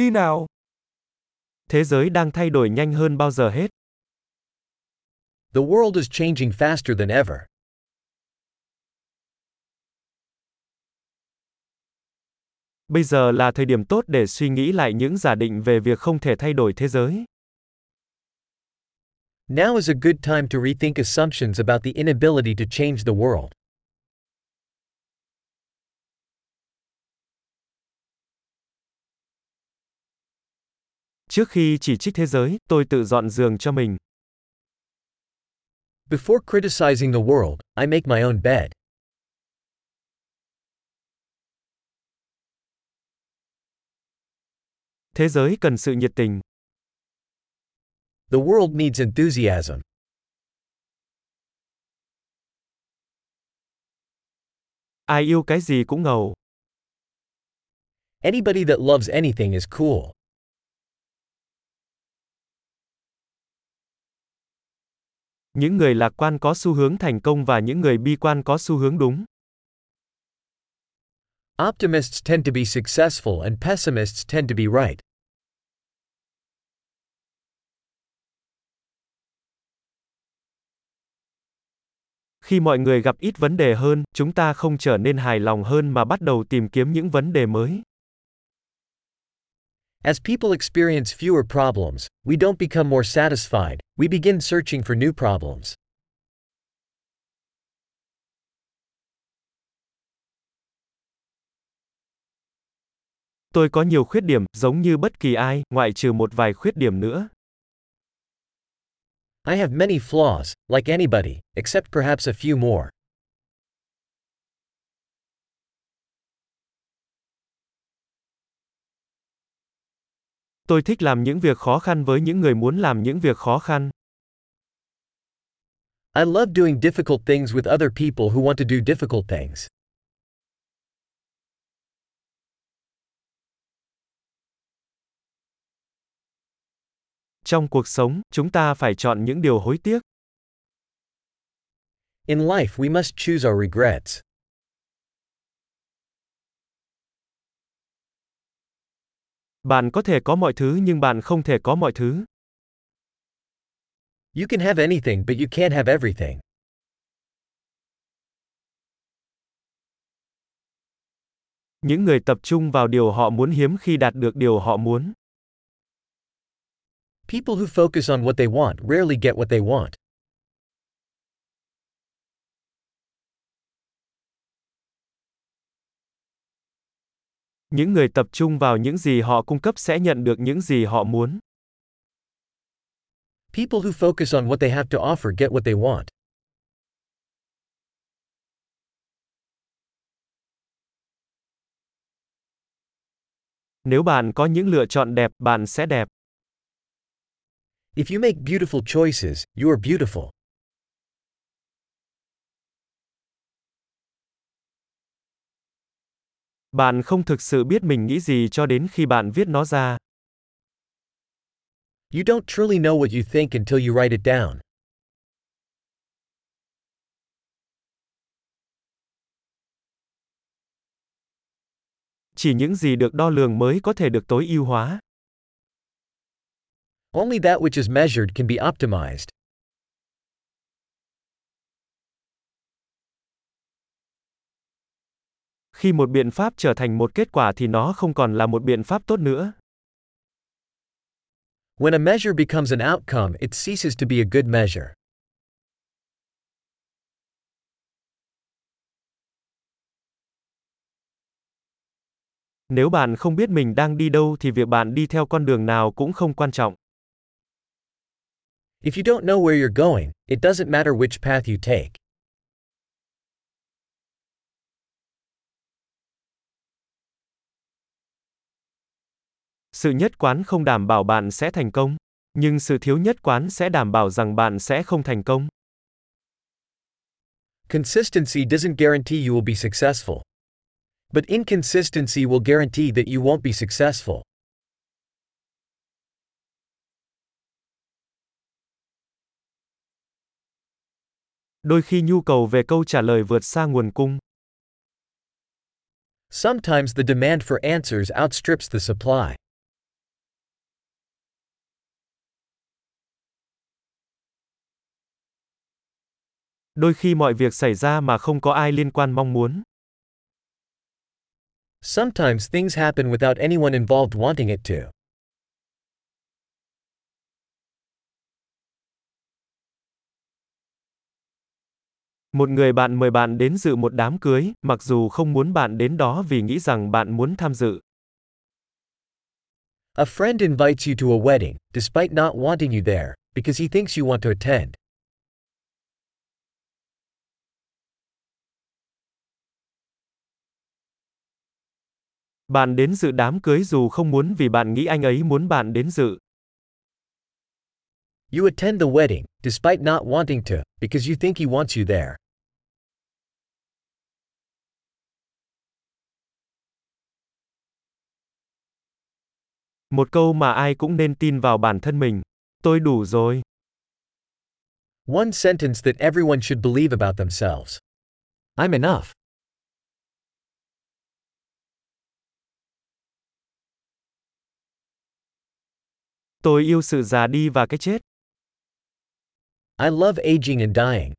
đi nào. Thế giới đang thay đổi nhanh hơn bao giờ hết. The world is changing faster than ever. Bây giờ là thời điểm tốt để suy nghĩ lại những giả định về việc không thể thay đổi thế giới. Now is a good time to rethink assumptions about the inability to change the world. Trước khi chỉ trích thế giới, tôi tự dọn giường cho mình. Before criticizing the world, I make my own bed. Thế giới cần sự nhiệt tình. The world needs enthusiasm. Ai yêu cái gì cũng ngầu. Anybody that loves anything is cool. Những người lạc quan có xu hướng thành công và những người bi quan có xu hướng đúng. Optimists tend to be successful and pessimists tend to be right. Khi mọi người gặp ít vấn đề hơn, chúng ta không trở nên hài lòng hơn mà bắt đầu tìm kiếm những vấn đề mới. As people experience fewer problems, we don't become more satisfied, we begin searching for new problems. Tôi có nhiều khuyết điểm, giống như bất kỳ ai, ngoại trừ một vài khuyết điểm nữa. I have many flaws, like anybody, except perhaps a few more. Tôi thích làm những việc khó khăn với những người muốn làm những việc khó khăn. I love doing difficult things with other people who want to do difficult things. Trong cuộc sống, chúng ta phải chọn những điều hối tiếc. In life, we must choose our regrets. Bạn có thể có mọi thứ nhưng bạn không thể có mọi thứ. You can have anything, but you can't have everything. Những người tập trung vào điều họ muốn hiếm khi đạt được điều họ muốn. People who focus on what they want rarely get what they want. Những người tập trung vào những gì họ cung cấp sẽ nhận được những gì họ muốn. People who focus on what they have to offer get what they want. Nếu bạn có những lựa chọn đẹp, bạn sẽ đẹp. If you make beautiful choices, you are beautiful. Bạn không thực sự biết mình nghĩ gì cho đến khi bạn viết nó ra. You don't truly know what you think until you write it down. Chỉ những gì được đo lường mới có thể được tối ưu hóa. Only that which is measured can be optimized. Khi một biện pháp trở thành một kết quả thì nó không còn là một biện pháp tốt nữa. When a measure becomes an outcome, it ceases to be a good measure. Nếu bạn không biết mình đang đi đâu thì việc bạn đi theo con đường nào cũng không quan trọng. If you don't know where you're going, it doesn't matter which path you take. Sự nhất quán không đảm bảo bạn sẽ thành công, nhưng sự thiếu nhất quán sẽ đảm bảo rằng bạn sẽ không thành công. Consistency doesn't guarantee you will be successful. But inconsistency will guarantee that you won't be successful. Đôi khi nhu cầu về câu trả lời vượt xa nguồn cung. Sometimes the demand for answers outstrips the supply. Đôi khi mọi việc xảy ra mà không có ai liên quan mong muốn. Sometimes things happen without anyone involved wanting it to. Một người bạn mời bạn đến dự một đám cưới, mặc dù không muốn bạn đến đó vì nghĩ rằng bạn muốn tham dự. A friend invites you to a wedding, despite not wanting you there, because he thinks you want to attend. Bạn đến dự đám cưới dù không muốn vì bạn nghĩ anh ấy muốn bạn đến dự. You attend the wedding, despite not wanting to, because you think he wants you there. Một câu mà ai cũng nên tin vào bản thân mình. Tôi đủ rồi. One sentence that everyone should believe about themselves. I'm enough. Tôi yêu sự già đi và cái chết. I love aging and dying.